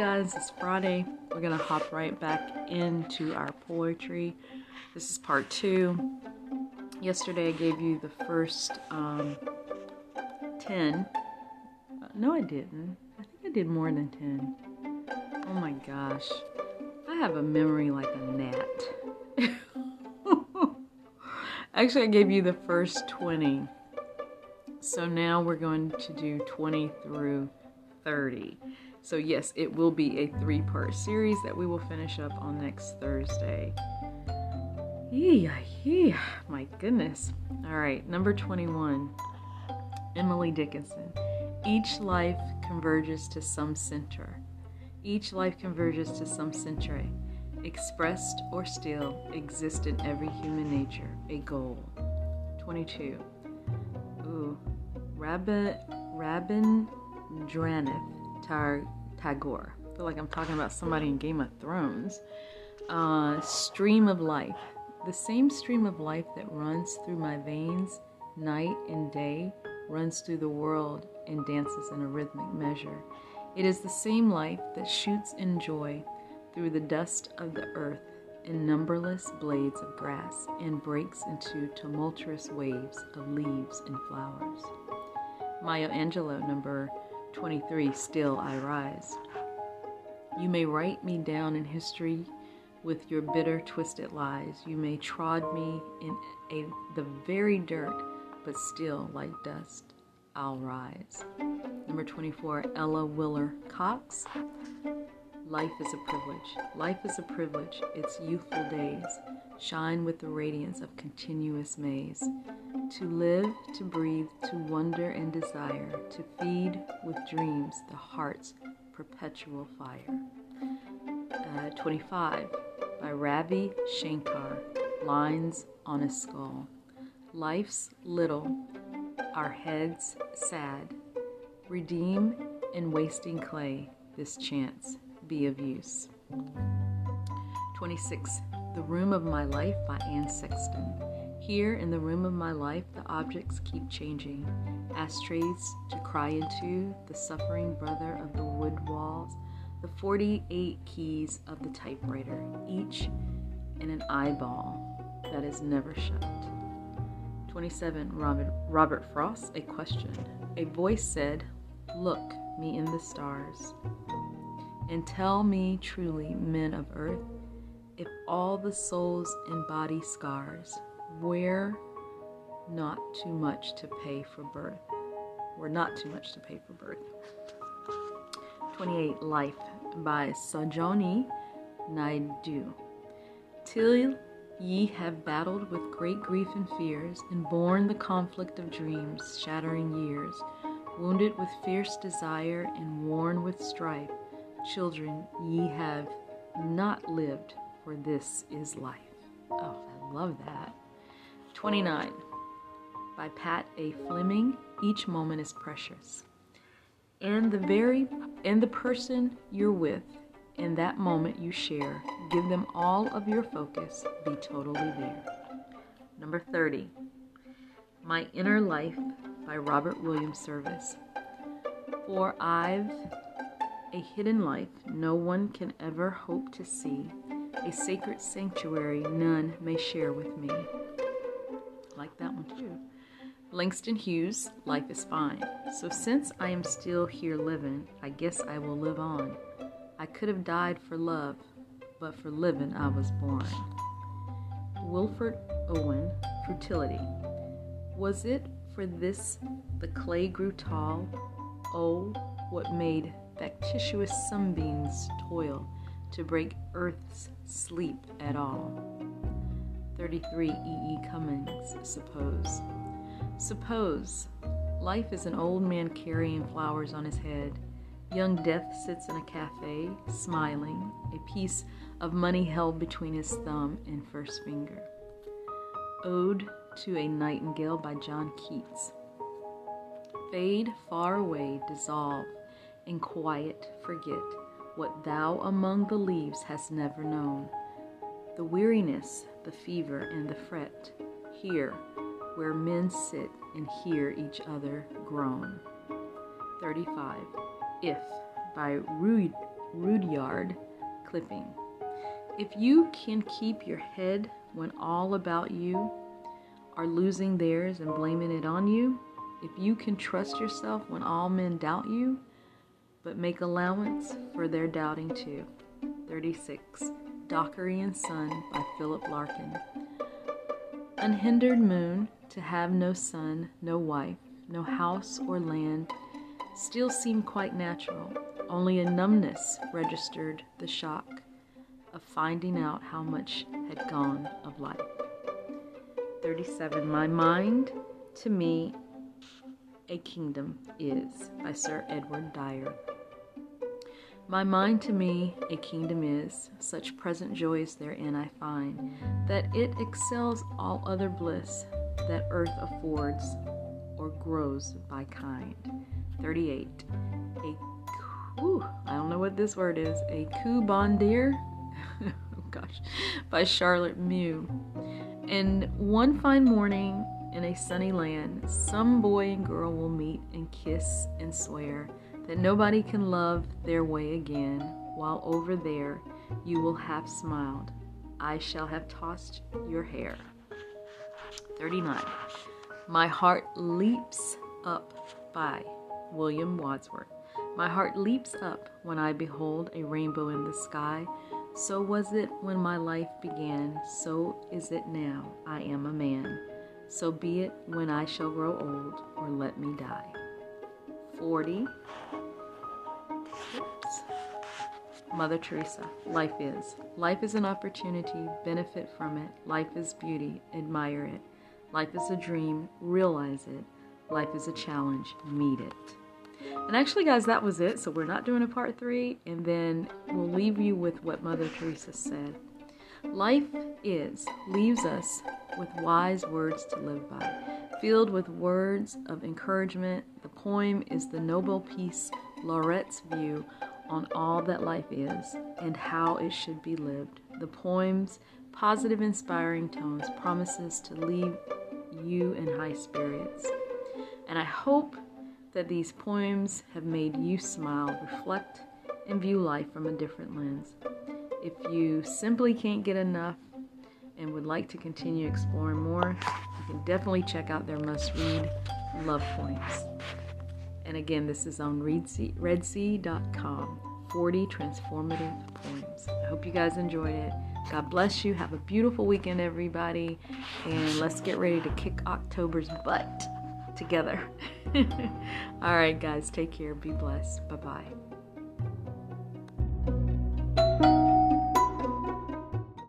guys, it's Friday. We're gonna hop right back into our poetry. This is part two. Yesterday I gave you the first um, 10. Uh, no, I didn't. I think I did more than 10. Oh my gosh. I have a memory like a gnat. Actually, I gave you the first 20. So now we're going to do 20 through 30. So, yes, it will be a three part series that we will finish up on next Thursday. My goodness. All right, number 21 Emily Dickinson. Each life converges to some center. Each life converges to some center, expressed or still, exist in every human nature, a goal. 22. Ooh, Rabin, Rabindranath Tar, Tagore. I feel like I'm talking about somebody in Game of Thrones. Uh, stream of life. The same stream of life that runs through my veins night and day runs through the world and dances in a rhythmic measure. It is the same life that shoots in joy through the dust of the earth in numberless blades of grass and breaks into tumultuous waves of leaves and flowers. Maya Angelou, number 23, Still I Rise. You may write me down in history with your bitter, twisted lies. You may trod me in a, the very dirt, but still, like dust, I'll rise. Number 24, Ella Wheeler Cox. Life is a privilege. Life is a privilege. Its youthful days shine with the radiance of continuous maze. To live, to breathe, to wonder and desire, to feed with dreams the heart's perpetual fire. Uh, 25 by Ravi Shankar. Lines on a Skull. Life's little, our heads sad. Redeem in wasting clay this chance be of use. 26. The Room of My Life by Anne Sexton. Here in the room of my life, the objects keep changing. Ashtrays to cry into, the suffering brother of the wood walls, the 48 keys of the typewriter, each in an eyeball that is never shut. 27. Robert, Robert Frost, a question. A voice said, Look me in the stars, and tell me truly, men of earth, if all the souls embody scars, where not too much to pay for birth. We're not too much to pay for birth. 28. Life by Sajoni Naidu. Till ye have battled with great grief and fears, and borne the conflict of dreams, shattering years, wounded with fierce desire and worn with strife, children, ye have not lived, for this is life. Oh, I love that. 29. By Pat A. Fleming, each moment is precious. And the very and the person you're with in that moment you share, give them all of your focus, be totally there. Number 30. My Inner Life by Robert Williams Service. For I've a hidden life no one can ever hope to see, a sacred sanctuary none may share with me. Like that one too. Langston Hughes, Life is Fine. So since I am still here living, I guess I will live on. I could have died for love, but for living I was born. Wilfred Owen, Fertility. Was it for this the clay grew tall? Oh, what made factitious sunbeams toil to break earth's sleep at all? 33 E. E. Cummings, Suppose. Suppose life is an old man carrying flowers on his head. Young Death sits in a cafe, smiling, a piece of money held between his thumb and first finger. Ode to a Nightingale by John Keats. Fade far away, dissolve, in quiet forget what thou among the leaves hast never known. The weariness, the fever, and the fret, here where men sit and hear each other groan. 35. If by Rudyard Kipling. If you can keep your head when all about you are losing theirs and blaming it on you, if you can trust yourself when all men doubt you, but make allowance for their doubting too. 36. Dockery and Son by Philip Larkin. Unhindered moon, to have no son, no wife, no house or land, still seemed quite natural. Only a numbness registered the shock of finding out how much had gone of life. 37. My mind, to me, a Kingdom is by Sir Edward Dyer. My mind to me a kingdom is, such present joys therein I find, that it excels all other bliss that earth affords or grows by kind. 38. A whew, I don't know what this word is. A coup bon dire? oh gosh, by Charlotte Mew. And one fine morning, in a sunny land, some boy and girl will meet and kiss and swear that nobody can love their way again, while over there you will have smiled. I shall have tossed your hair. 39. My Heart Leaps Up by William Wordsworth. My heart leaps up when I behold a rainbow in the sky. So was it when my life began, so is it now. I am a man. So be it when I shall grow old, or let me die. 40. Oops. Mother Teresa, life is. Life is an opportunity, benefit from it. Life is beauty, admire it. Life is a dream, realize it. Life is a challenge, meet it. And actually, guys, that was it. So we're not doing a part three, and then we'll leave you with what Mother Teresa said. Life is, leaves us with wise words to live by, filled with words of encouragement. The poem is the Nobel Peace Laureate's view on all that life is and how it should be lived. The poem's positive, inspiring tones promises to leave you in high spirits. And I hope that these poems have made you smile, reflect, and view life from a different lens. If you simply can't get enough and would like to continue exploring more, definitely check out their must read love poems. And again, this is on reedsy.com 40 transformative poems. I hope you guys enjoyed it. God bless you. Have a beautiful weekend, everybody. And let's get ready to kick October's butt together. All right, guys, take care. Be blessed. Bye bye.